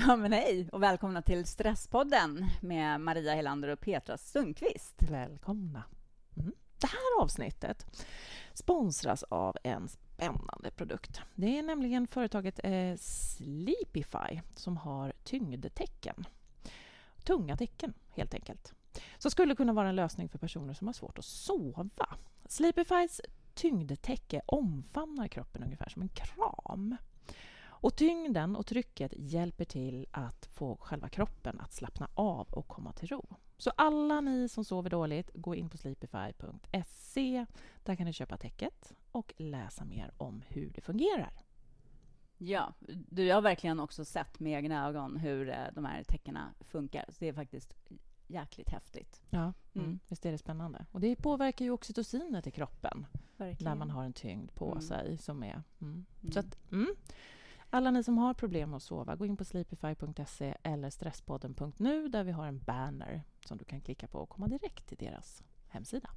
Ja men hej och välkomna till Stresspodden med Maria Helander och Petra Sundqvist. Välkomna! Mm. Det här avsnittet sponsras av en spännande produkt. Det är nämligen företaget eh, Sleepify som har tyngdtecken. Tunga tecken, helt enkelt. Som skulle kunna vara en lösning för personer som har svårt att sova. Sleepifys tyngdtäcke omfamnar kroppen ungefär som en kram. Och tyngden och trycket hjälper till att få själva kroppen att slappna av och komma till ro. Så alla ni som sover dåligt, gå in på sleepify.se. Där kan ni köpa täcket och läsa mer om hur det fungerar. Ja, du, jag har verkligen också sett med egna ögon hur eh, de här täckena funkar. Så det är faktiskt jäkligt häftigt. Ja, mm. mm. visst är det spännande. Och det påverkar ju oxytocinet i kroppen verkligen. när man har en tyngd på mm. sig som är... Mm. Så mm. att, mm. Alla ni som har problem med att sova, gå in på sleepify.se eller stresspodden.nu där vi har en banner som du kan klicka på och komma direkt till deras hemsida.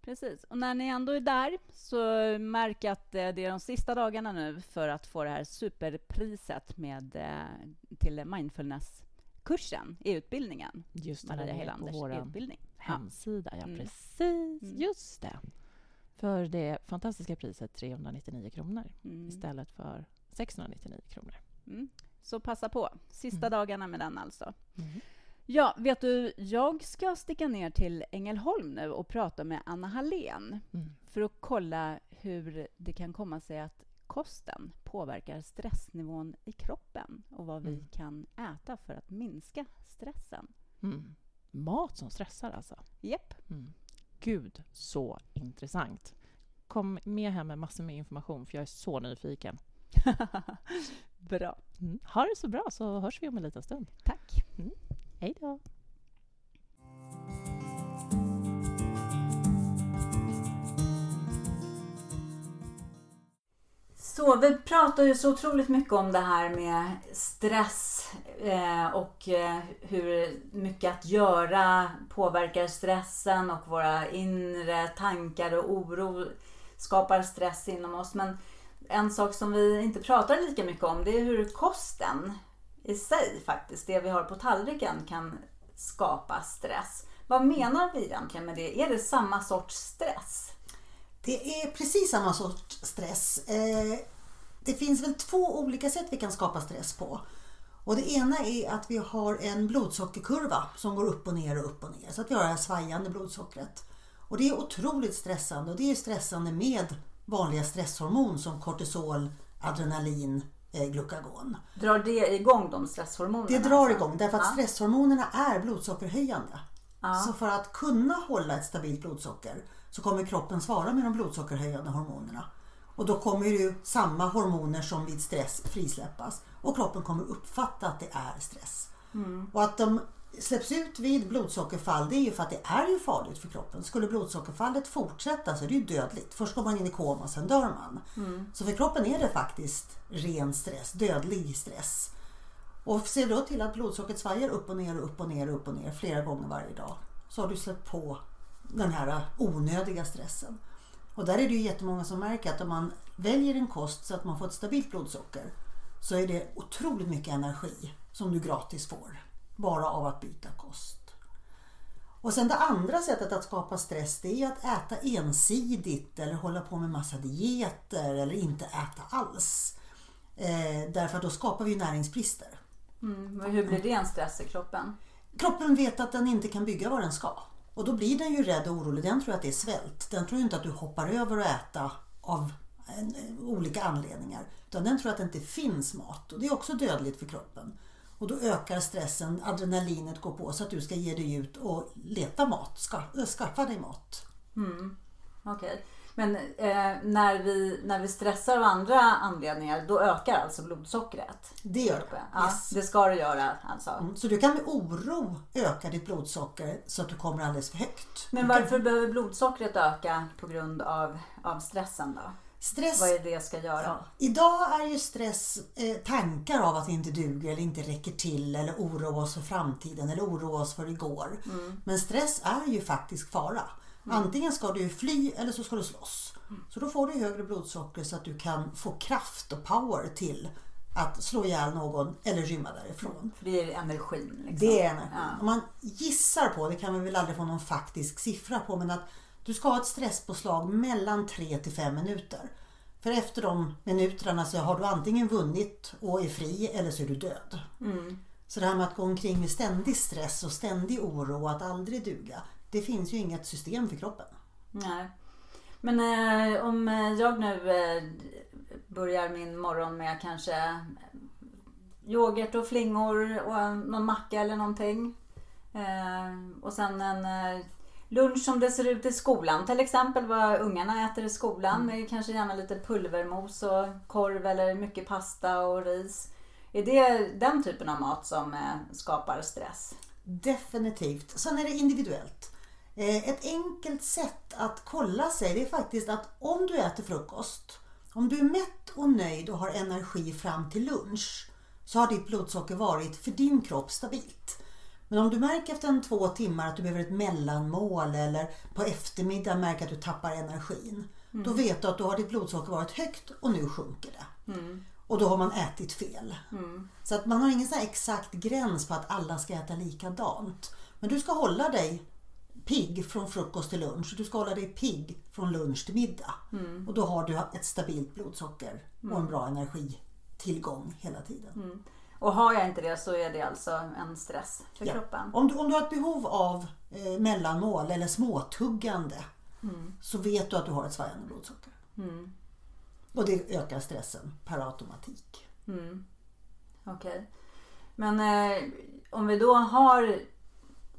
Precis. Och när ni ändå är där, så märk att eh, det är de sista dagarna nu för att få det här superpriset med, eh, till mindfulness-kursen i utbildningen. Just det, Maria Helanders på vår utbildning. hemsida. Ja, mm. precis. Mm. Just det. För det fantastiska priset 399 kronor mm. istället för 699 kronor. Mm. Så passa på. Sista mm. dagarna med den alltså. Mm. Ja, vet du, jag ska sticka ner till Ängelholm nu och prata med Anna Hallén mm. för att kolla hur det kan komma sig att kosten påverkar stressnivån i kroppen och vad vi mm. kan äta för att minska stressen. Mm. Mat som stressar alltså? Japp. Gud, så intressant. Kom med hem med massor med information, för jag är så nyfiken. bra. Mm. Ha det så bra, så hörs vi om en liten stund. Tack. Mm. Hej då. Så vi pratar ju så otroligt mycket om det här med stress eh, och eh, hur mycket att göra påverkar stressen och våra inre tankar och oro skapar stress inom oss. Men en sak som vi inte pratar lika mycket om det är hur kosten i sig faktiskt, det vi har på tallriken kan skapa stress. Vad menar vi egentligen med det? Är det samma sorts stress? Det är precis samma sorts stress. Eh, det finns väl två olika sätt vi kan skapa stress på. Och det ena är att vi har en blodsockerkurva som går upp och ner och upp och ner. Så att vi har det här svajande blodsockret. Och det är otroligt stressande och det är stressande med vanliga stresshormon som kortisol, adrenalin, eh, glukagon. Drar det igång de stresshormonerna? Det drar alltså? igång därför att ja. stresshormonerna är blodsockerhöjande. Ja. Så för att kunna hålla ett stabilt blodsocker så kommer kroppen svara med de blodsockerhöjande hormonerna. Och då kommer ju samma hormoner som vid stress frisläppas och kroppen kommer uppfatta att det är stress. Mm. Och att de släpps ut vid blodsockerfall det är ju för att det är ju farligt för kroppen. Skulle blodsockerfallet fortsätta så är det ju dödligt. Först går man in i koma, sen dör man. Mm. Så för kroppen är det faktiskt ren stress, dödlig stress. Och ser då till att blodsockret svajar upp och ner och upp och ner och upp och ner flera gånger varje dag så har du släppt på den här onödiga stressen. Och där är det ju jättemånga som märker att om man väljer en kost så att man får ett stabilt blodsocker så är det otroligt mycket energi som du gratis får bara av att byta kost. Och sen det andra sättet att skapa stress det är att äta ensidigt eller hålla på med massa dieter eller inte äta alls. Eh, därför att då skapar vi näringsbrister. Mm, men hur blir det en stress i kroppen? Kroppen vet att den inte kan bygga vad den ska. Och då blir den ju rädd och orolig. Den tror att det är svält. Den tror inte att du hoppar över att äta av eh, olika anledningar. Utan den tror att det inte finns mat. Och det är också dödligt för kroppen. Och då ökar stressen, adrenalinet går på så att du ska ge dig ut och leta mat, skaffa dig mat. Mm. Okej. Okay. Men eh, när, vi, när vi stressar av andra anledningar då ökar alltså blodsockret? Det gör det. Ja, yes. Det ska det göra alltså? Mm. Så du kan med oro öka ditt blodsocker så att du kommer alldeles för högt. Men varför kan... behöver blodsockret öka på grund av, av stressen då? Stress, Vad är det jag ska göra? Ja. Idag är ju stress eh, tankar av att vi inte duger eller inte räcker till eller oroa oss för framtiden eller oroa oss för igår. Mm. Men stress är ju faktiskt fara. Mm. Antingen ska du fly eller så ska du slåss. Mm. Så då får du högre blodsocker så att du kan få kraft och power till att slå ihjäl någon eller rymma därifrån. För det är energin. Liksom. Det är energin. Ja. Om man gissar på, det kan vi väl aldrig få någon faktisk siffra på, men att du ska ha ett stresspåslag mellan 3 till 5 minuter. För efter de minuterna så har du antingen vunnit och är fri eller så är du död. Mm. Så det här med att gå omkring med ständig stress och ständig oro och att aldrig duga. Det finns ju inget system för kroppen. Nej. Men eh, om jag nu eh, börjar min morgon med kanske yoghurt och flingor och någon macka eller någonting. Eh, och sen en eh, lunch som det ser ut i skolan till exempel. Vad ungarna äter i skolan med kanske gärna lite pulvermos och korv eller mycket pasta och ris. Är det den typen av mat som eh, skapar stress? Definitivt. Sen är det individuellt. Eh, Ett enkelt sätt att kolla sig det är faktiskt att om du äter frukost, om du är mätt och nöjd och har energi fram till lunch så har ditt blodsocker varit för din kropp stabilt. Men om du märker efter en två timmar att du behöver ett mellanmål eller på eftermiddag märker att du tappar energin. Då vet du att då har ditt blodsocker varit högt och nu sjunker det. Och då har man ätit fel. Så att man har ingen sån exakt gräns på att alla ska äta likadant. Men du ska hålla dig pigg från frukost till lunch och du ska hålla dig pigg från lunch till middag. Och då har du ett stabilt blodsocker och en bra energitillgång hela tiden. Och har jag inte det så är det alltså en stress för Ja. kroppen. Om, du, om du har ett behov av eh, mellanmål eller småtuggande så vet du att du har ett svajande blodsocker. Och det ökar stressen per automatik. Okej. Men eh, om vi då har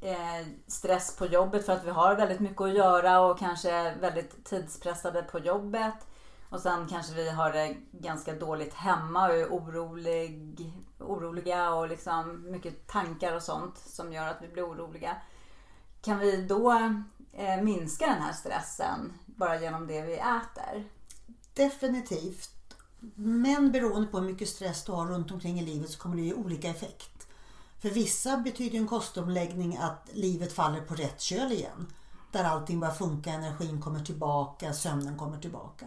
eh, stress på jobbet för att vi har väldigt mycket att göra och kanske är väldigt tidspressade på jobbet. Och sen kanske vi har det ganska dåligt hemma och är orolig, oroliga och liksom mycket tankar och sånt som gör att vi blir oroliga. Kan vi då eh, minska den här stressen bara genom det vi äter? Definitivt. Men beroende på hur mycket stress du har runt omkring i livet så kommer det ge olika effekt. För vissa betyder en kostomläggning att livet faller på rätt köl igen. Där allting börjar funka, energin kommer tillbaka, sömnen kommer tillbaka.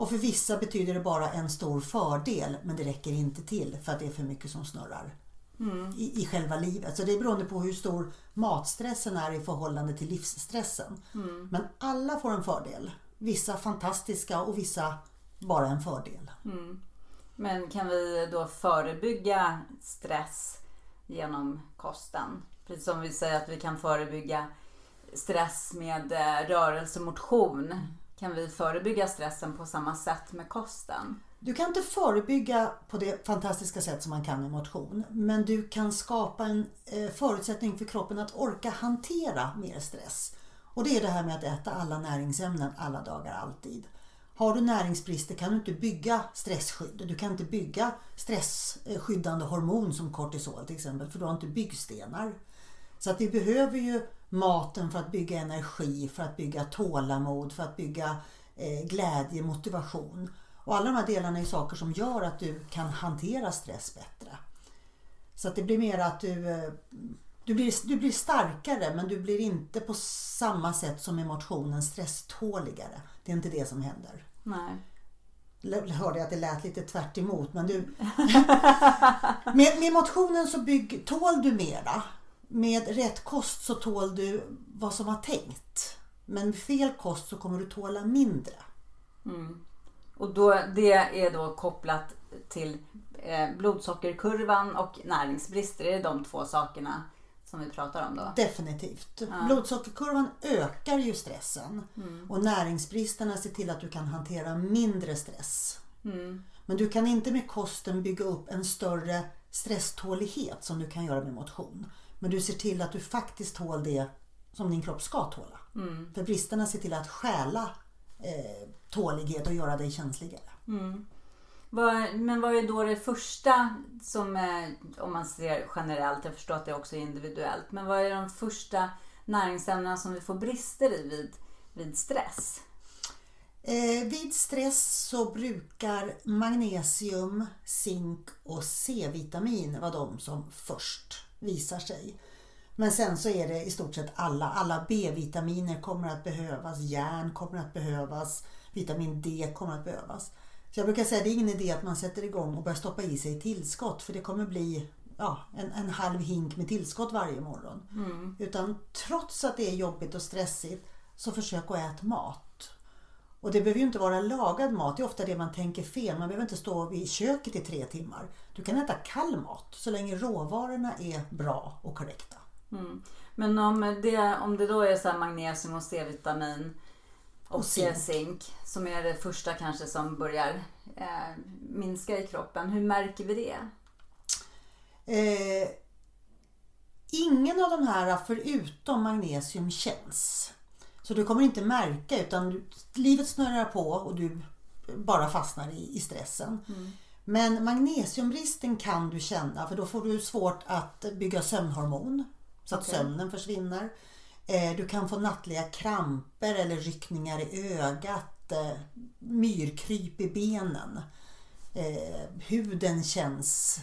Och för vissa betyder det bara en stor fördel men det räcker inte till för att det är för mycket som snurrar i, i själva livet. Så det är beroende på hur stor matstressen är i förhållande till livsstressen. Men alla får en fördel. Vissa fantastiska och vissa bara en fördel. Men kan vi då förebygga stress genom kosten? Precis som vi säger att vi kan förebygga stress med eh, rörelse och motion. Kan vi förebygga stressen på samma sätt med kosten? Du kan inte förebygga på det fantastiska sätt som man kan med motion. Men du kan skapa en eh, förutsättning för kroppen att orka hantera mer stress. Och det är det här med att äta alla näringsämnen alla dagar alltid. Har du näringsbrister kan du inte bygga stressskydd. Du kan inte bygga stressskyddande hormon som kortisol till exempel för du har inte byggstenar. Så att vi behöver ju maten för att bygga energi, för att bygga tålamod, för att bygga eh, glädje, motivation. Och alla de här delarna är saker som gör att du kan hantera stress bättre. Så att det blir mer att du, eh, du, blir, du blir starkare men du blir inte på samma sätt som i motionen stresståligare. Det är inte det som händer. Nej. Jag hörde att det lät lite tvärt emot, men du... med, med motionen så bygg, tål du mera. Med rätt kost så tål du vad som var tänkt. Men med fel kost så kommer du tåla mindre. Och då, det är då kopplat till eh, blodsockerkurvan och näringsbrister. Är det de två sakerna som vi pratar om då? Definitivt. Blodsockerkurvan ökar ju stressen. Och näringsbristerna ser till att du kan hantera mindre stress. Men du kan inte med kosten bygga upp en större stresstålighet som du kan göra med motion. Men du ser till att du faktiskt tål det som din kropp ska tåla. För bristerna ser till att stjäla eh, tålighet och göra dig känsligare. Vad, men vad är då det första som, eh, om man ser generellt, jag förstår att det också är individuellt, men vad är de första näringsämnena som vi får brister i vid, vid stress? Eh, vid stress så brukar magnesium, zink och C-vitamin vara de som först visar sig. Men sen så är det i stort sett alla. Alla B-vitaminer kommer att behövas. Järn kommer att behövas. Vitamin D kommer att behövas. Så jag brukar säga att det är ingen idé att man sätter igång och börjar stoppa i sig tillskott för det kommer bli ja, en, en halv hink med tillskott varje morgon. Mm. Utan trots att det är jobbigt och stressigt så försök att äta mat. Och det behöver ju inte vara lagad mat, det är ofta det man tänker fel. Man behöver inte stå vid köket i tre timmar. Du kan äta kall mat så länge råvarorna är bra och korrekta. Mm. Men om det, om det då är så magnesium och C-vitamin och, Och zink. zink som är det första kanske som börjar eh, minska i kroppen. Hur märker vi det? Eh, ingen av de här förutom magnesium känns. Så du kommer inte märka utan livet snurrar på och du bara fastnar i, i stressen. Men magnesiumbristen kan du känna för då får du svårt att bygga sömnhormon så att Okej. sömnen försvinner. Eh, du kan få nattliga kramper eller ryckningar i ögat, eh, myrkryp i benen. Eh, huden känns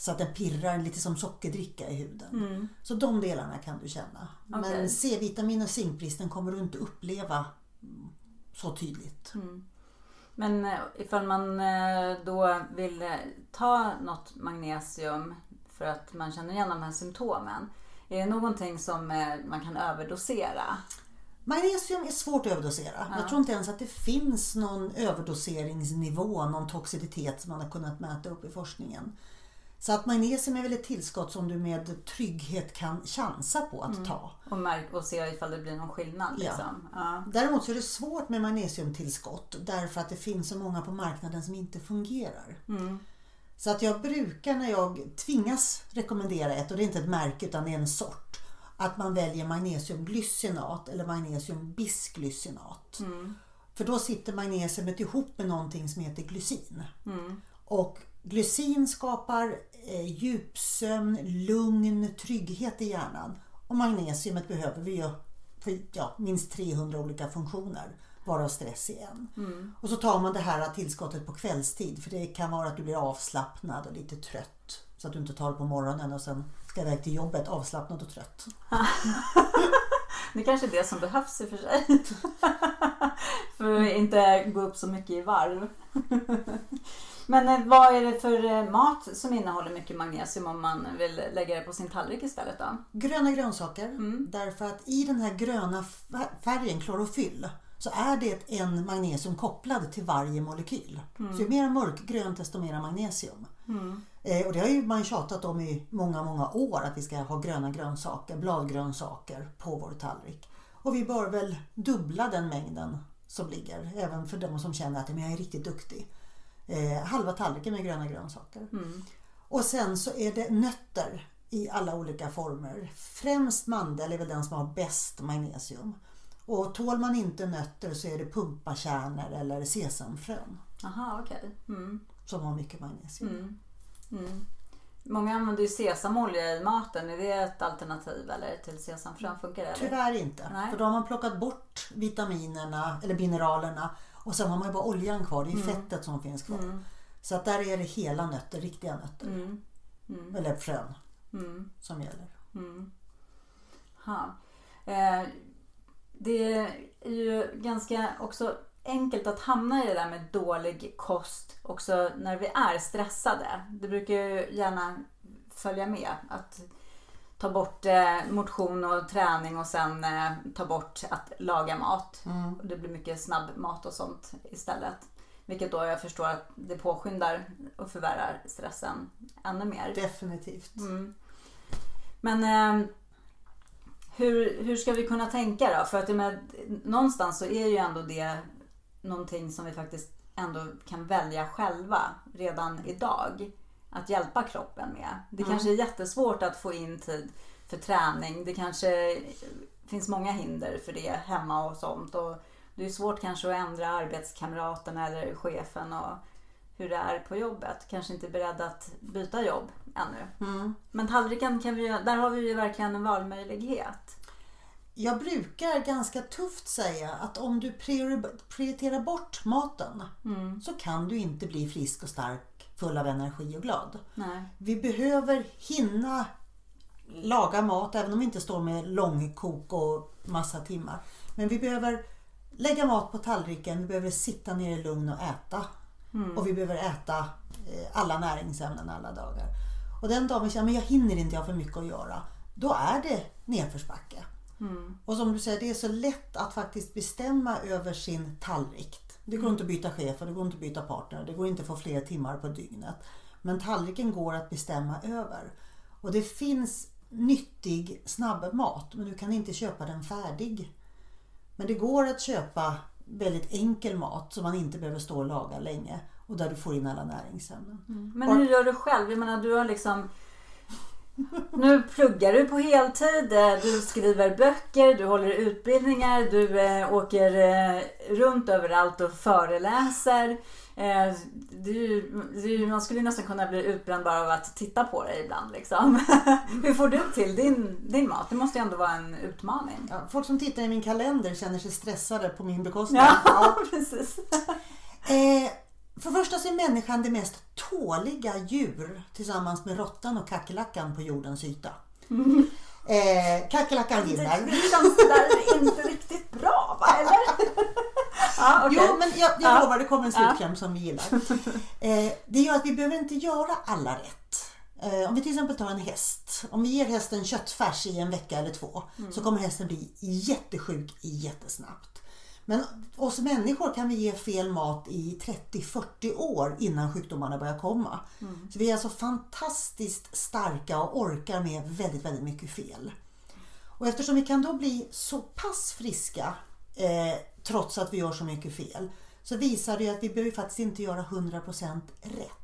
så att den pirrar lite som sockerdricka i huden. Så de delarna kan du känna. Okej. Men C-vitamin och zinkbristen kommer du inte uppleva mm, så tydligt. Men eh, ifall man eh, då vill eh, ta något magnesium för att man känner igen de här symptomen. Är det någonting som man kan överdosera? Magnesium är svårt att överdosera. Jag tror inte ens att det finns någon överdoseringsnivå, någon toxicitet som man har kunnat mäta upp i forskningen. Så att magnesium är väl ett tillskott som du med trygghet kan chansa på att ta. Och, märk, och se ifall det blir någon skillnad. Liksom. Ja. Däremot så är det svårt med magnesiumtillskott därför att det finns så många på marknaden som inte fungerar. Så att jag brukar när jag tvingas rekommendera ett, och det är inte ett märke utan det är en sort, att man väljer magnesiumglycinat eller magnesiumbisglycinat. För då sitter magnesiumet ihop med någonting som heter glycin. Och glycin skapar eh, djupsömn, lugn, trygghet i hjärnan. Och magnesiumet behöver vi ju för ja, minst 300 olika funktioner varav stress är en. Och så tar man det här tillskottet på kvällstid för det kan vara att du blir avslappnad och lite trött. Så att du inte tar det på morgonen och sen ska iväg till jobbet avslappnad och trött. Det kanske är det som behövs i och för sig. för att inte gå upp så mycket i varv. Men eh, vad är det för eh, mat som innehåller mycket magnesium om man vill lägga det på sin tallrik istället då? Gröna grönsaker. Därför att i den här gröna fär- färgen, klorofyll, så är det en magnesium kopplad till varje molekyl. Så ju mer mörkgrönt desto mer magnesium. Eh, och det har ju man tjatat om i många, många år att vi ska ha gröna grönsaker, bladgrönsaker på vår tallrik. Och vi bör väl dubbla den mängden som ligger, även för de som känner att "Men jag är riktigt duktig. Eh, halva tallriken med gröna grönsaker. Och sen så är det nötter i alla olika former. Främst mandel är väl den som har bäst magnesium. Och tål man inte nötter så är det pumpakärnor eller sesamfrön Aha, okej. Mm. som har mycket magnesium. Många använder ju sesamolja i maten. Är det ett alternativ eller till sesamfrön? Funkar det? Tyvärr inte. Nej. För då har man plockat bort vitaminerna eller mineralerna och sen har man ju bara oljan kvar. Det är fettet som finns kvar. Så att där är det hela nötter, riktiga nötter. Eller frön som gäller. Ha. Eh, det är ju ganska också enkelt att hamna i det där med dålig kost också när vi är stressade. Det brukar ju gärna följa med att ta bort eh, motion och träning och sen eh, ta bort att laga mat. Och det blir mycket snabbmat och sånt istället. Vilket då jag förstår att det påskyndar och förvärrar stressen ännu mer. Definitivt. Men eh, hur, hur ska vi kunna tänka då? För att menar, någonstans så är ju ändå det någonting som vi faktiskt ändå kan välja själva redan idag. Att hjälpa kroppen med. Det kanske är jättesvårt att få in tid för träning. Det kanske finns många hinder för det hemma och sånt. Och det är svårt kanske att ändra arbetskamraterna eller chefen och hur det är på jobbet. Kanske inte beredd att byta jobb ännu. Men tallriken, kan vi, där har vi ju verkligen en valmöjlighet. Jag brukar ganska tufft säga att om du priori- prioriterar bort maten så kan du inte bli frisk och stark, full av energi och glad. Nej. Vi behöver hinna laga mat även om vi inte står med långkok och massa timmar. Men vi behöver lägga mat på tallriken, vi behöver sitta ner i lugn och äta. Mm. Och vi behöver äta eh, alla näringsämnen alla dagar. Och den dagen känner men jag hinner inte, jag har för mycket att göra. Då är det nedförsbacke. Mm. Och som du säger, det är så lätt att faktiskt bestämma över sin tallrik. Det går inte att byta chef och det går inte att byta partner. Det går inte att få fler timmar på dygnet. Men tallriken går att bestämma över. Och det finns nyttig snabbmat men du kan inte köpa den färdig. Men det går att köpa väldigt enkel mat som man inte behöver stå och laga länge och där du får in alla näringsämnen. Mm. Men hur gör du själv? Jag menar du har liksom nu pluggar du på heltid, eh, du skriver böcker, du håller utbildningar, du eh, åker eh, runt överallt och föreläser. Eh, du, du, man skulle nästan kunna bli utbränd bara av att titta på dig ibland. Liksom. Hur får du till din, din mat? Det måste ju ändå vara en utmaning. Ja, folk som tittar i min kalender känner sig stressade på min bekostnad. Ja, precis. För första så är människan det mest tåliga djur tillsammans med råttan och kackerlackan på jordens yta. Mm. Eh, kackerlackan vinner. Det känns det där inte riktigt bra va? Eller? ah, okay. Jo men jag, jag ah. lovar det kommer en slutkläm ah. som vi gillar. Eh, det gör att vi behöver inte göra alla rätt. Eh, om vi till exempel tar en häst. Om vi ger hästen köttfärs i en vecka eller två mm. så kommer hästen bli jättesjuk jättesnabbt. Men oss människor kan vi ge fel mat i 30-40 år innan sjukdomarna börjar komma. Mm. Så vi är alltså fantastiskt starka och orkar med väldigt, väldigt mycket fel. Och eftersom vi kan då bli så pass friska eh, trots att vi gör så mycket fel så visar det att vi behöver faktiskt inte göra 100% rätt.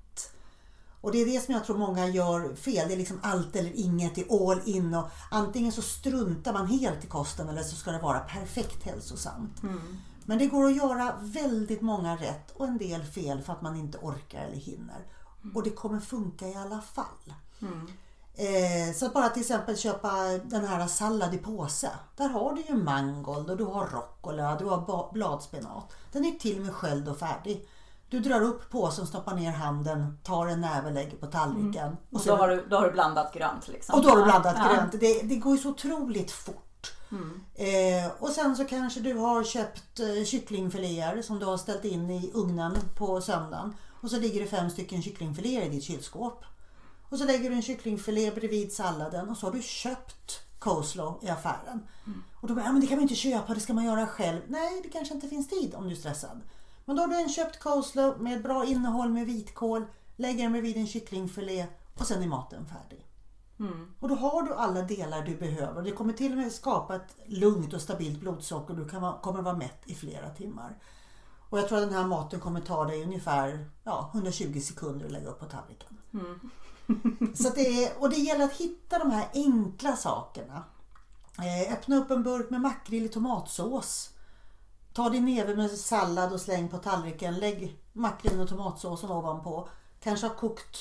Och det är det som jag tror många gör fel. Det är liksom allt eller inget, det är all in och antingen så struntar man helt i kosten eller så ska det vara perfekt hälsosamt. Mm. Men det går att göra väldigt många rätt och en del fel för att man inte orkar eller hinner. Och det kommer funka i alla fall. Mm. Eh, så att bara till exempel köpa den här sallad i påse. Där har du ju mangold och du har rucola, du har bladspenat. Den är till med sköljd och färdig. Du drar upp påsen, stoppar ner handen, tar en näve, lägger på tallriken. Mm. Och, och då, har du, då har du blandat grönt. Liksom. Och då har du blandat ja. grönt. Det, det går ju så otroligt fort. Mm. Eh, och sen så kanske du har köpt eh, kycklingfiléer som du har ställt in i ugnen på söndagen. Och så ligger det fem stycken kycklingfiléer i ditt kylskåp. Och så lägger du en kycklingfilé bredvid salladen och så har du köpt coleslaw i affären. Mm. Och då bara, ja men det kan man inte köpa, det ska man göra själv. Nej, det kanske inte finns tid om du är stressad. Men då har du en köpt coleslaw med bra innehåll med vitkål, lägger den bredvid en kycklingfilé och sen är maten färdig. Mm. Och då har du alla delar du behöver. Det kommer till och med skapa ett lugnt och stabilt blodsocker. Du kan vara, kommer vara mätt i flera timmar. Och jag tror att den här maten kommer ta dig ungefär ja, 120 sekunder att lägga upp på tallriken. Mm. Så det är, och det gäller att hitta de här enkla sakerna. Eh, öppna upp en burk med makrill i tomatsås. Ta din neve med sallad och släng på tallriken. Lägg makrillen och tomatsåsen ovanpå. Kanske ha kokt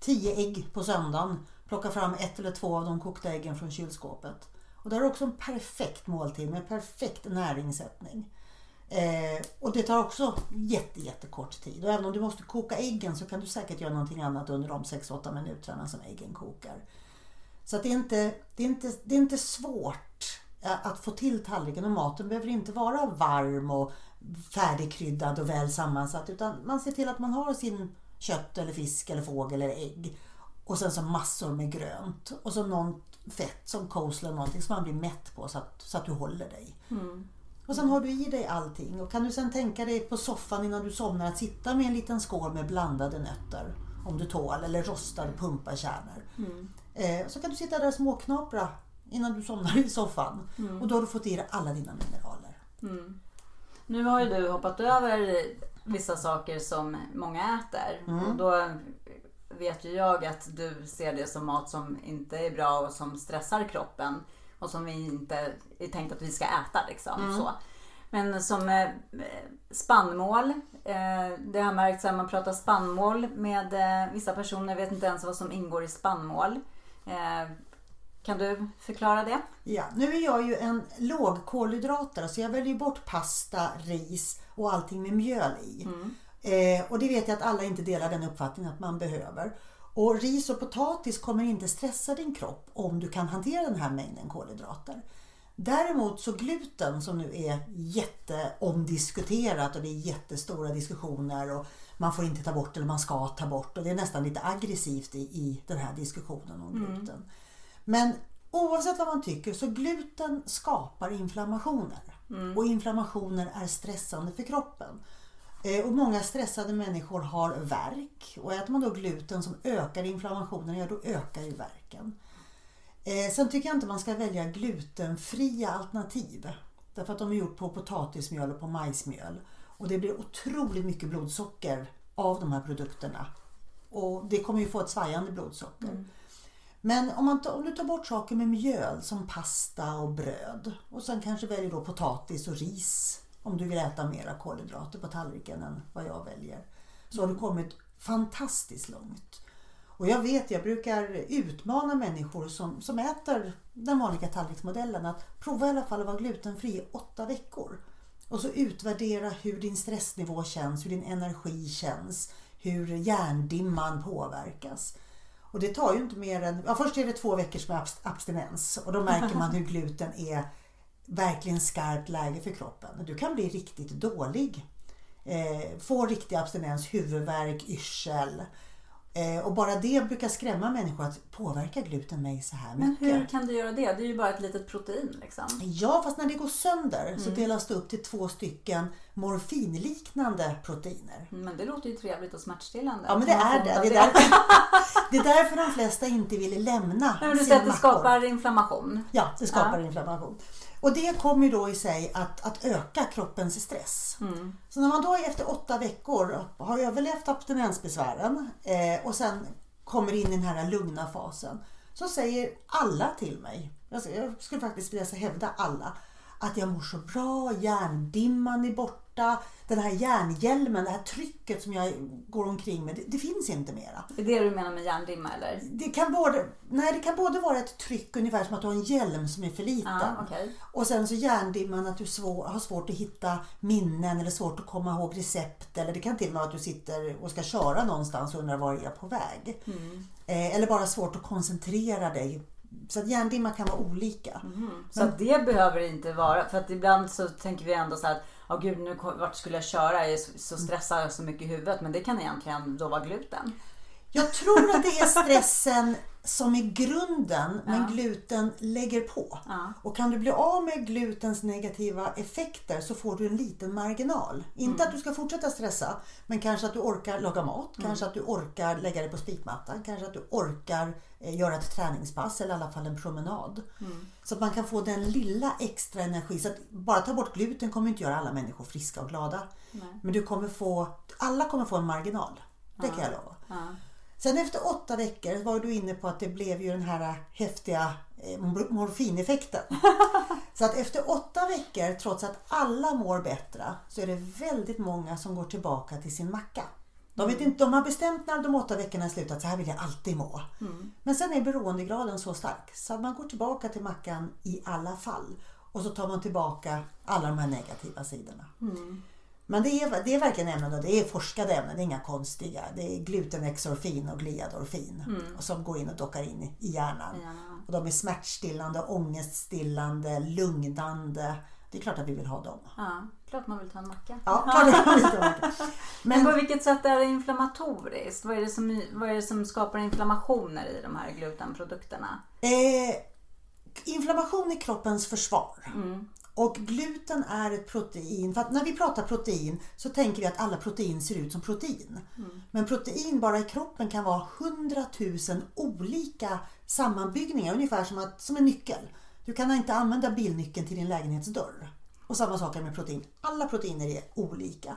10 ägg på söndagen. Plocka fram ett eller två av de kokta äggen från kylskåpet. Och det är också en perfekt måltid med perfekt näringssättning. Eh, och det tar också jätte, jättekort tid. Och även om du måste koka äggen så kan du säkert göra någonting annat under de 6-8 minuterna som äggen kokar. Så det, är inte, det, är inte, det är inte svårt att få till tallriken och maten behöver inte vara varm och färdigkryddad och väl sammansatt utan man ser till att man har sin kött eller fisk eller fågel eller ägg och sen så massor med grönt och så någon fett som coleslaw någonting som man blir mätt på så att, så att du håller dig. Mm. Och sen har du i dig allting. Och kan du sen tänka dig på soffan innan du somnar att sitta med en liten skål med blandade nötter. Om du tål. Eller rostade pumpakärnor. Mm. Eh, så kan du sitta där och småknapra innan du somnar i soffan. Mm. Och då har du fått i dig alla dina mineraler. Mm. Nu har ju du hoppat över vissa saker som många äter. Mm. Och då vet ju jag att du ser det som mat som inte är bra och som stressar kroppen och som vi inte är tänkt att vi ska äta. Liksom, mm. så. Men som eh, spannmål. Eh, det har märkts att man pratar spannmål med eh, vissa personer vet inte ens vad som ingår i spannmål. Kan du förklara det? Ja, nu är jag ju en lågkolhydratare så jag väljer bort pasta, ris och allting med mjöl i. Mm. Eh, och det vet jag att alla inte delar den uppfattningen att man behöver. Och ris och potatis kommer inte stressa din kropp om du kan hantera den här mängden kolhydrater. Däremot så gluten som nu är jätteomdiskuterat och det är jättestora diskussioner och man får inte ta bort eller man ska ta bort och det är nästan lite aggressivt i, i den här diskussionen om gluten. Mm. Men oavsett vad man tycker så gluten skapar inflammationer mm. och inflammationer är stressande för kroppen. Eh, och många stressade människor har värk och äter man då gluten som ökar inflammationen, ja då ökar ju värken. Eh, sen tycker jag inte man ska välja glutenfria alternativ. Därför att de är gjort på potatismjöl och på majsmjöl. Och det blir otroligt mycket blodsocker av de här produkterna. Och det kommer ju få ett svajande blodsocker. Mm. Men om, man, om du tar bort saker med mjöl som pasta och bröd och sen kanske väljer då potatis och ris om du vill äta mera kolhydrater på tallriken än vad jag väljer. Så har du kommit fantastiskt långt. Och jag vet, jag brukar utmana människor som, som äter den vanliga tallriksmodellen att prova i alla fall att vara glutenfri i åtta veckor. Och så utvärdera hur din stressnivå känns, hur din energi känns, hur hjärndimman påverkas. Och det tar ju inte mer än, ja först är det två veckors med abstinens och då märker man hur gluten är verkligen skarpt läge för kroppen. Du kan bli riktigt dålig. Eh, få riktig abstinens, huvudvärk, yrsel. Eh, och bara det brukar skrämma människor att påverka gluten mig så här mycket. Men hur kan du göra det? Det är ju bara ett litet protein liksom. Ja, fast när det går sönder mm. så delas det upp till två stycken morfinliknande proteiner. Men det låter ju trevligt och smärtstillande. Ja, men det är det. Det är, därför, det är därför de flesta inte vill lämna Nej, men Du säger att det skapar inflammation. Ja, det skapar ja. inflammation. Och det kommer ju då i sig att, att öka kroppens stress. Mm. Så när man då efter åtta veckor har överlevt abstinensbesvären eh, och sen kommer in i den här lugna fasen så säger alla till mig, jag skulle faktiskt vilja hävda alla, att jag mår så bra, hjärndimman är borta, den här järnhjälmen, det här trycket som jag går omkring med, det, det finns inte mera. Det är det du menar med järndimma eller? Det kan, både, nej, det kan både vara ett tryck ungefär som att du har en hjälm som är för liten. Ah, okay. Och sen så järndimman att du svår, har svårt att hitta minnen eller svårt att komma ihåg recept. Eller det kan till och med vara att du sitter och ska köra någonstans och undrar var jag är på väg. Mm. Eh, eller bara svårt att koncentrera dig så att hjärndimma kan vara olika. Mm. Så Men, det behöver det inte vara. För att ibland så tänker vi ändå så här att oh, gud, nu, vart skulle jag köra? Jag är så, så stressad så mycket i huvudet. Men det kan egentligen då vara gluten. Jag tror att det är stressen som är grunden men gluten lägger på. Ja. Och kan du bli av med glutens negativa effekter så får du en liten marginal. Inte mm. att du ska fortsätta stressa men kanske att du orkar laga mat, mm. kanske att du orkar lägga dig på spikmattan, kanske att du orkar eh, göra ett träningspass eller i alla fall en promenad. Mm. Så att man kan få den lilla extra energi. Så att bara ta bort gluten kommer inte göra alla människor friska och glada. Nej. Men du kommer få, alla kommer få en marginal. Det kan jag lova. Ja. Sen efter åtta veckor var du inne på att det blev ju den här häftiga eh, morfineffekten. så att efter åtta veckor, trots att alla mår bättre, så är det väldigt många som går tillbaka till sin macka. De, vet inte, de har bestämt när de åtta veckorna är slut att så här vill jag alltid må. Mm. Men sen är beroendegraden så stark så att man går tillbaka till mackan i alla fall. Och så tar man tillbaka alla de här negativa sidorna. Mm. Men det är, det är verkligen ämnen och det är forskade ämnen, det är inga konstiga. Det är glutenexorfin och gliadorfin mm. som går in och dockar in i hjärnan. Ja. Och de är smärtstillande, ångeststillande, lugnande. Det är klart att vi vill ha dem. Ja, klart man vill ta en macka. Ja, klart man vill ta en macka. Men, Men på vilket sätt är det inflammatoriskt? Vad är det som, vad är det som skapar inflammationer i de här glutenprodukterna? Eh, inflammation är kroppens försvar. Mm. Och gluten är ett protein, för att när vi pratar protein så tänker vi att alla protein ser ut som protein. Mm. Men protein bara i kroppen kan vara 100 000 olika sammanbyggningar, ungefär som, att, som en nyckel. Du kan inte använda bilnyckeln till din lägenhetsdörr. Och samma sak är med protein. Alla proteiner är olika.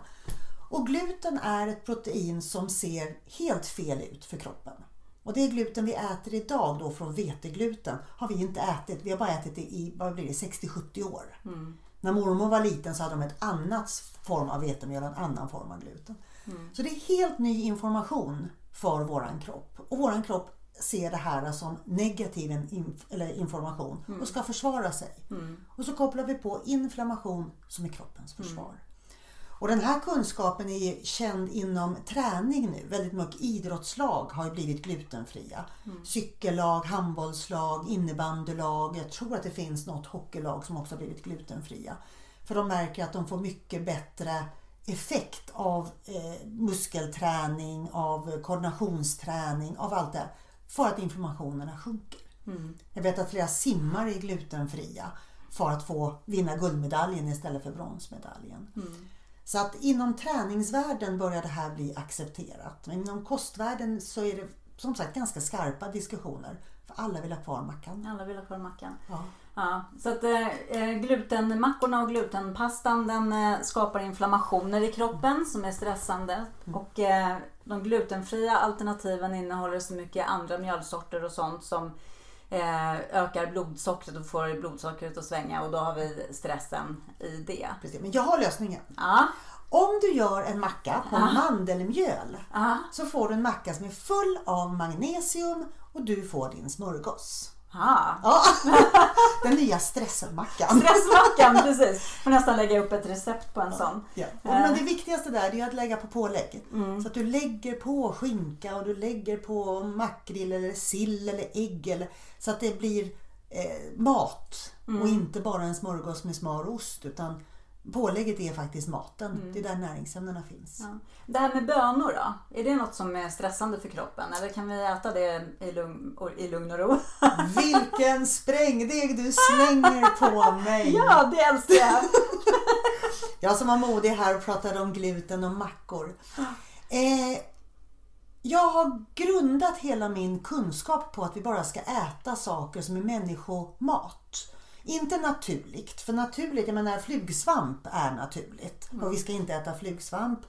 Och gluten är ett protein som ser helt fel ut för kroppen. Och det gluten vi äter idag då från vetegluten har vi inte ätit. Vi har bara ätit det i vad blir det, 60-70 år. Mm. När mormor var liten så hade de ett annat form av vetemjöl en annan form av gluten. Mm. Så det är helt ny information för våran kropp. Och våran kropp ser det här som negativ inf information mm. och ska försvara sig. Mm. Och så kopplar vi på inflammation som är kroppens försvar. Och den här kunskapen är känd inom träning nu. Väldigt mycket idrottslag har ju blivit glutenfria. Mm. Cykellag, handbollslag, innebandylag. Jag tror att det finns något hockeylag som också har blivit glutenfria. För de märker att de får mycket bättre effekt av eh, muskelträning, av koordinationsträning, av allt det. För att inflammationerna sjunker. Mm. Jag vet att flera simmar är glutenfria för att få vinna guldmedaljen istället för bronsmedaljen. Mm. Så att inom träningsvärlden börjar det här bli accepterat. Men inom kostvärlden så är det som sagt ganska skarpa diskussioner. För alla vill ha kvar mackan. Alla vill ha kvar mackan. Ja. Ja, så att eh, glutenmackorna och glutenpastan den eh, skapar inflammationer i kroppen som är stressande. Mm. Och eh, de glutenfria alternativen innehåller så mycket andra mjölsorter och sånt som eh, ökar blodsockret och får blodsockret att svänga och då har vi stressen i det. Precis. Men jag har lösningen. Ja. Om du gör en macka på ja. mandelmjöl ja. så får du en macka som är full av magnesium och du får din smörgås. Ja. Den nya stressmackan. Stressmackan, precis. Får nästan lägga upp ett recept på en ja. sån. Ja. Men det viktigaste där är att lägga på pålägg. Mm. Så att du lägger på skinka och du lägger på makrill eller sill eller ägg. Eller, så att det blir eh, mat mm. och inte bara en smörgås med smör och ost. Utan Pålägget är faktiskt maten. Mm. Det är där näringsämnena finns. Ja. Det här med bönor då? Är det något som är stressande för kroppen? Eller kan vi äta det i lugn, i lugn och ro? Vilken sprängdeg du slänger på mig! Ja, det älskar jag! jag som var modig här och pratade om gluten och mackor. Eh, jag har grundat hela min kunskap på att vi bara ska äta saker som är människomat. Inte naturligt, för naturligt, jag menar flugsvamp är naturligt mm. och vi ska inte äta flugsvamp.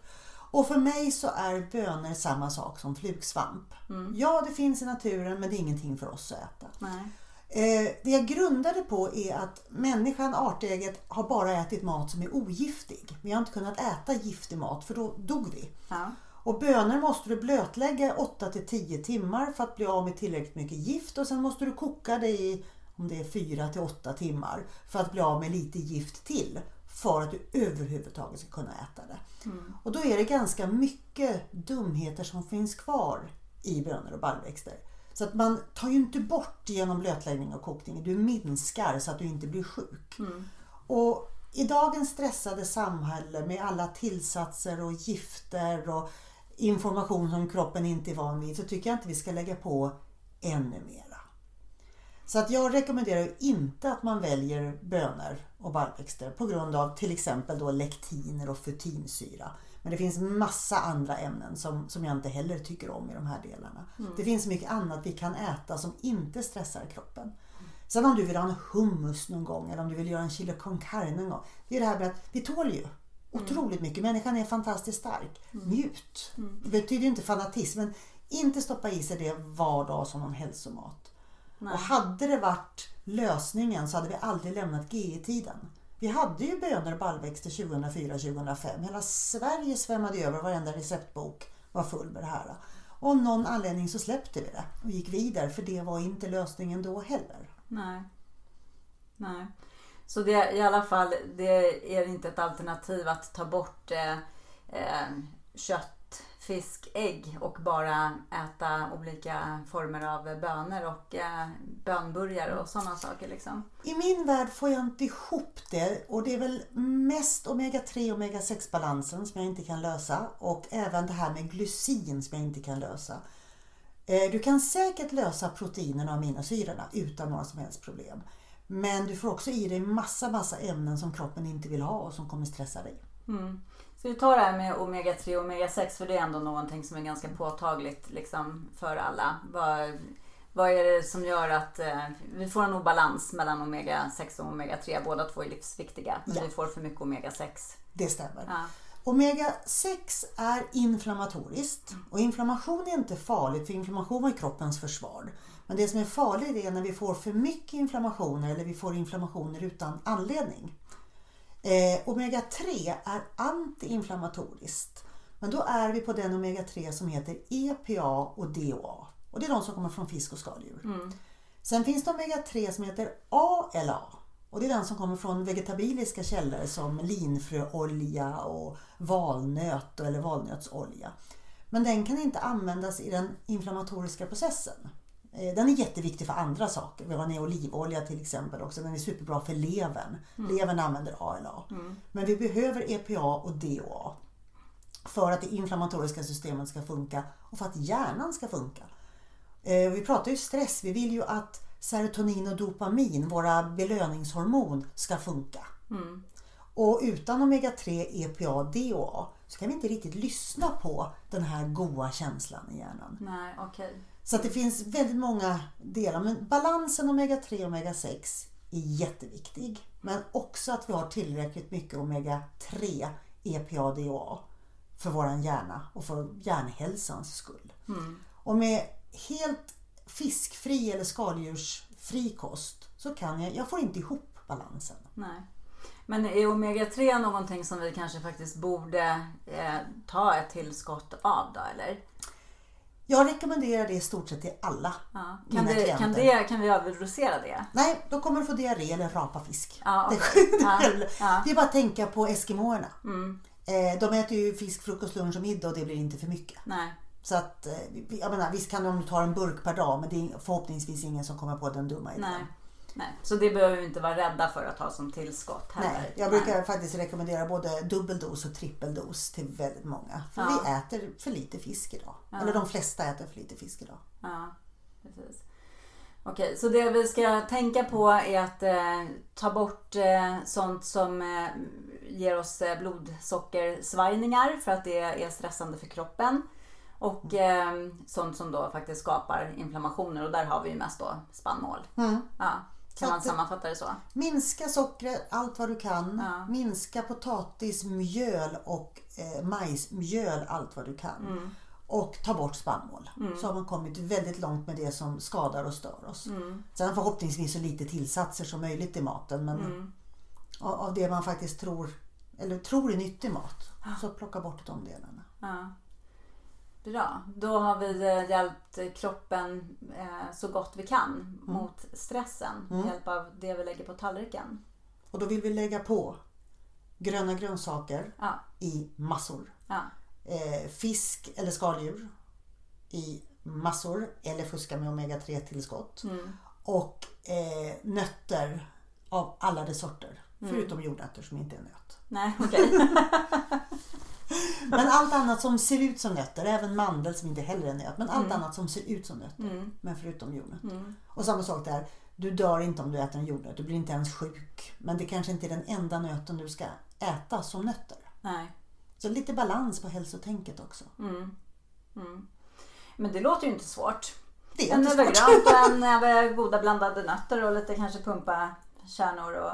Och för mig så är bönor samma sak som flugsvamp. Mm. Ja, det finns i naturen men det är ingenting för oss att äta. Eh, det jag grundade på är att människan, artäget, har bara ätit mat som är ogiftig. Vi har inte kunnat äta giftig mat för då dog vi. Ja. Och bönor måste du blötlägga 8 10 timmar för att bli av med tillräckligt mycket gift och sen måste du koka det i om det är 4 till 8 timmar för att bli av med lite gift till för att du överhuvudtaget ska kunna äta det. Mm. Och då är det ganska mycket dumheter som finns kvar i bönor och baljväxter. Så att man tar ju inte bort genom blötläggning och kokning. Du minskar så att du inte blir sjuk. Mm. Och i dagens stressade samhälle med alla tillsatser och gifter och information som kroppen inte är van vid så tycker jag inte vi ska lägga på ännu mer. Så att jag rekommenderar inte att man väljer bönor och baljväxter på grund av till exempel då lektiner och futinsyra. Men det finns massa andra ämnen som, som jag inte heller tycker om i de här delarna. Mm. Det finns mycket annat vi kan äta som inte stressar kroppen. Mm. Sen om du vill ha en hummus någon gång eller om du vill göra en chili con carne någon gång. Det är det här med att vi tål ju otroligt mycket. Människan är fantastiskt stark. Mm. Njut. Mm. Det betyder inte fanatism men inte stoppa i sig det var dag som någon hälsomat. Nej. Och hade det varit lösningen så hade vi aldrig lämnat GE-tiden. Vi hade ju bönor och baljväxter 2004-2005. Hela Sverige svämmade över, varenda receptbok var full med det här. Och av någon anledning så släppte vi det och gick vidare för det var inte lösningen då heller. Nej. Nej. Så det i alla fall, det är inte ett alternativ att ta bort eh, eh, kött fisk, ägg och bara äta olika former av bönor och eh, bönburgare och sådana saker. Liksom. I min värld får jag inte ihop det och det är väl mest omega-3 och omega-6 balansen som jag inte kan lösa och även det här med glycin som jag inte kan lösa. Eh, du kan säkert lösa proteinerna och aminosyrorna utan några som helst problem. Men du får också i dig massa, massa ämnen som kroppen inte vill ha och som kommer stressa dig. Mm. Ska vi ta det här med omega-3 och omega-6 för det är ändå någonting som är ganska påtagligt liksom, för alla. Vad, vad är det som gör att eh, vi får en obalans mellan omega-6 och omega-3? Båda två är livsviktiga men ja. vi får för mycket omega-6. Det stämmer. Ja. Omega-6 är inflammatoriskt och inflammation är inte farligt för inflammation är kroppens försvar. Men det som är farligt är när vi får för mycket inflammationer eller vi får inflammationer utan anledning. Eh, Omega-3 är antiinflammatoriskt. Men då är vi på den omega-3 som heter EPA och DOA. Och det är de som kommer från fisk och skaldjur. Mm. Sen finns det omega-3 som heter ALA. Och det är den som kommer från vegetabiliska källor som linfröolja och valnöt eller valnötsolja. Men den kan inte användas i den inflammatoriska processen. Eh, den är jätteviktig för andra saker. Vi har en olivolja till exempel också. Den är superbra för levern. Mm. Levern använder ALA. Mm. Men vi behöver EPA och DOA för att det inflammatoriska systemet ska funka och för att hjärnan ska funka. Eh, vi pratar ju stress. Vi vill ju att serotonin och dopamin, våra belöningshormon, ska funka. Mm. Och utan omega-3, EPA, DOA så kan vi inte riktigt lyssna på den här goa känslan i hjärnan. Nej, okay. Så att det finns väldigt många delar. Men balansen omega-3 och omega-6 är jätteviktig. Men också att vi har tillräckligt mycket omega-3, EPA, DOA för våran hjärna och för hjärnhälsans skull. Mm. Och med helt fiskfri eller skaldjursfri kost så kan jag, jag får inte ihop balansen. Nej. Men är omega-3 någonting som vi kanske faktiskt borde eh, ta ett tillskott av då eller? Jag rekommenderar det i stort sett till alla ja. kan, det, kan, det, kan vi överdosera det? Nej, då kommer du få diarré eller rapa fisk. Ja, okay. det, är ja, det är bara att tänka på eskimåerna. Mm. Eh, de äter ju fisk, frukost, lunch och middag och det blir inte för mycket. Nej. Så att, eh, jag menar, visst kan de ta en burk per dag men det är förhoppningsvis ingen som kommer på den dumma idén. Nej. Nej. Så det behöver vi inte vara rädda för att ha som tillskott heller. Nej, jag brukar Nej. faktiskt rekommendera både dubbeldos och trippeldos till väldigt många. För ja. vi äter för lite fisk idag. Ja. Eller de flesta äter för lite fisk idag. Ja, precis. Okej, så det vi ska tänka på är att eh, ta bort eh, sånt som eh, ger oss eh, blodsockersvajningar för att det är stressande för kroppen. Och eh, sånt som då faktiskt skapar inflammationer och där har vi ju mest då spannmål. Mm. Ja, kan man sammanfatta det så? Minska sockret allt vad du kan. Ja. Minska potatismjöl och eh, majsmjöl allt vad du kan. Mm. Och ta bort spannmål. Mm. Så har man kommit väldigt långt med det som skadar och stör oss. Mm. Sen förhoppningsvis så lite tillsatser som möjligt i maten. Men mm. av det man faktiskt tror, eller tror är nyttig mat. Så plocka bort de delarna. Ja. Bra, då har vi eh, hjälpt kroppen eh, så gott vi kan mm. mot stressen med mm. hjälp av det vi lägger på tallriken. Och då vill vi lägga på gröna grönsaker ja. i massor. Ja. Eh, fisk eller skaldjur i massor eller fuska med omega-3 tillskott. Mm. Och eh, nötter av alla de sorter. Mm. Förutom jordnötter som inte är nöt. Nej, okej. Okay. Men allt annat som ser ut som nötter, även mandel som inte heller är nöt, men allt mm. annat som ser ut som nötter. Mm. Men förutom jordnöt. Mm. Och samma sak där, du dör inte om du äter en jordnöt, du blir inte ens sjuk. Men det kanske inte är den enda nöten du ska äta som nötter. Nej. Så lite balans på hälsotänket också. Mm. Mm. Men det låter ju inte svårt. Det är en inte svårt. och en näve goda blandade nötter och lite kanske pumpa kärnor och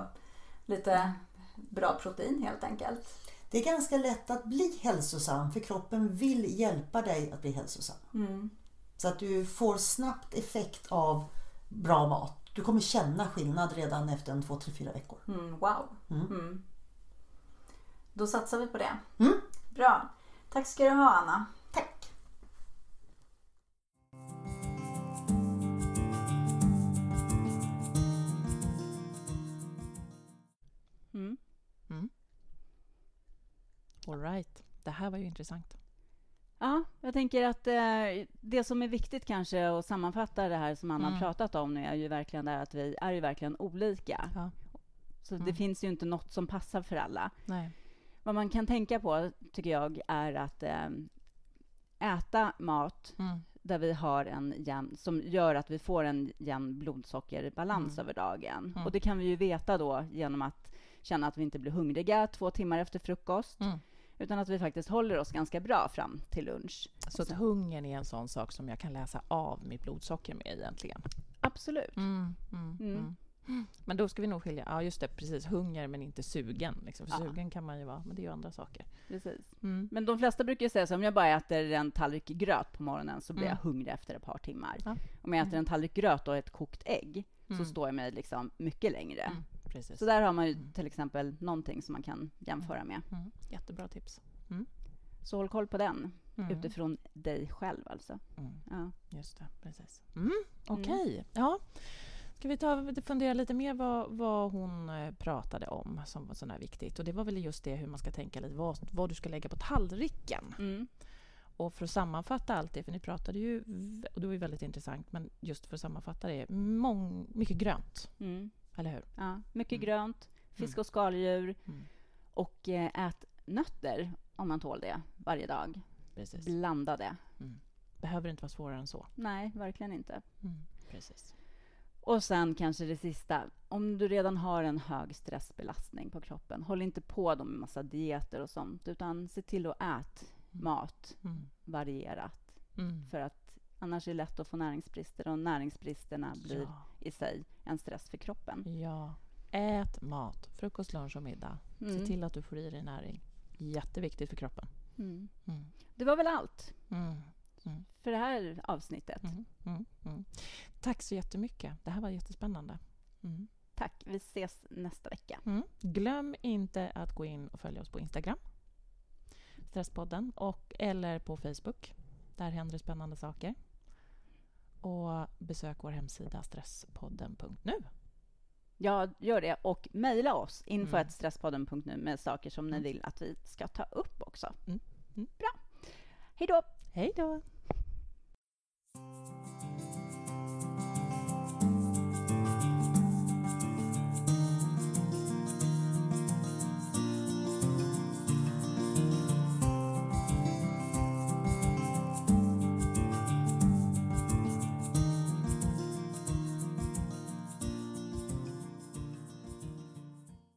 lite bra protein helt enkelt. Det är ganska lätt att bli hälsosam för kroppen vill hjälpa dig att bli hälsosam. Mm. Så att du får snabbt effekt av bra mat. Du kommer känna skillnad redan efter en två, tre, fyra veckor. Mm, wow. Mm. mm. Då satsar vi på det. Mm. Bra. Tack ska du ha Anna. All right. Det här var ju intressant. Ja, jag tänker att eh, det som är viktigt kanske att sammanfatta det här som Anna mm. pratat om nu är ju verkligen där att vi är ju verkligen olika. Ja. Så mm. det finns ju inte något som passar för alla. Nej. Vad man kan tänka på, tycker jag, är att eh, äta mat mm. där vi har en jämn, som gör att vi får en jämn blodsockerbalans mm. över dagen. Mm. Och det kan vi ju veta då genom att känna att vi inte blir hungriga två timmar efter frukost. Mm. Utan att vi faktiskt håller oss ganska bra fram till lunch. Så att hungern är en sån sak som jag kan läsa av mitt blodsocker med egentligen? Absolut. Mm, mm, mm. Men då ska vi nog skilja, ja just det, precis, hunger men inte sugen. Liksom. För ja. Sugen kan man ju vara, men det är ju andra saker. Precis. Mm. Men de flesta brukar säga så om jag bara äter en tallrik gröt på morgonen så blir mm. jag hungrig efter ett par timmar. Ja. Om jag äter en tallrik gröt och ett kokt ägg så mm. står jag mig liksom mycket längre. Mm. Precis. Så där har man ju mm. till exempel någonting som man kan jämföra med. Mm. Jättebra tips. Så håll koll på den utifrån dig själv alltså. Ja. Just det, precis. Okej, okay. ja. Ska vi ta, fundera lite mer vad, vad hon eh, pratade om som var sådär viktigt? Och det var väl just det hur man ska tänka lite, vad, vad du ska lägga på tallriken. Mm. Och för att sammanfatta allt det, för ni pratade ju, och det var ju väldigt intressant, men just för att sammanfatta det, mång, mycket grönt, Mm. Eller hur? Ja, mycket Mm. grönt, fisk och skaldjur Mm. och eh, ät nötter om man tål det varje dag. Precis. Blandade. Behöver inte vara svårare än så. Nej, verkligen inte. Mm. Precis. Och sen kanske det sista. Om du redan har en hög stressbelastning på kroppen, håll inte på med massa dieter och sånt, utan se till att äta mat Mm. varierat. Mm. För att annars är det lätt att få näringsbrister och näringsbristerna blir Ja. i sig en stress för kroppen. ja. Ät mat, frukost, lunch och middag. Se Mm. till att du får i dig näring. Jätteviktigt för kroppen. Mm. Mm. Det var väl allt Mm. för det här avsnittet. Mm. Mm. Mm. Tack så jättemycket. Det här var jättespännande. Mm. Tack. Vi ses nästa vecka. Mm. Glöm inte att gå in och följa oss på Instagram, Stresspodden, och, eller på Facebook. Där händer det spännande saker. Och besök vår hemsida stresspodden.nu. Ja, gör det. Och mejla oss info Mm. stresspodden.nu med saker som ni Mm. vill att vi ska ta upp också. Mm. Mm. Bra. Hej då! Hej då!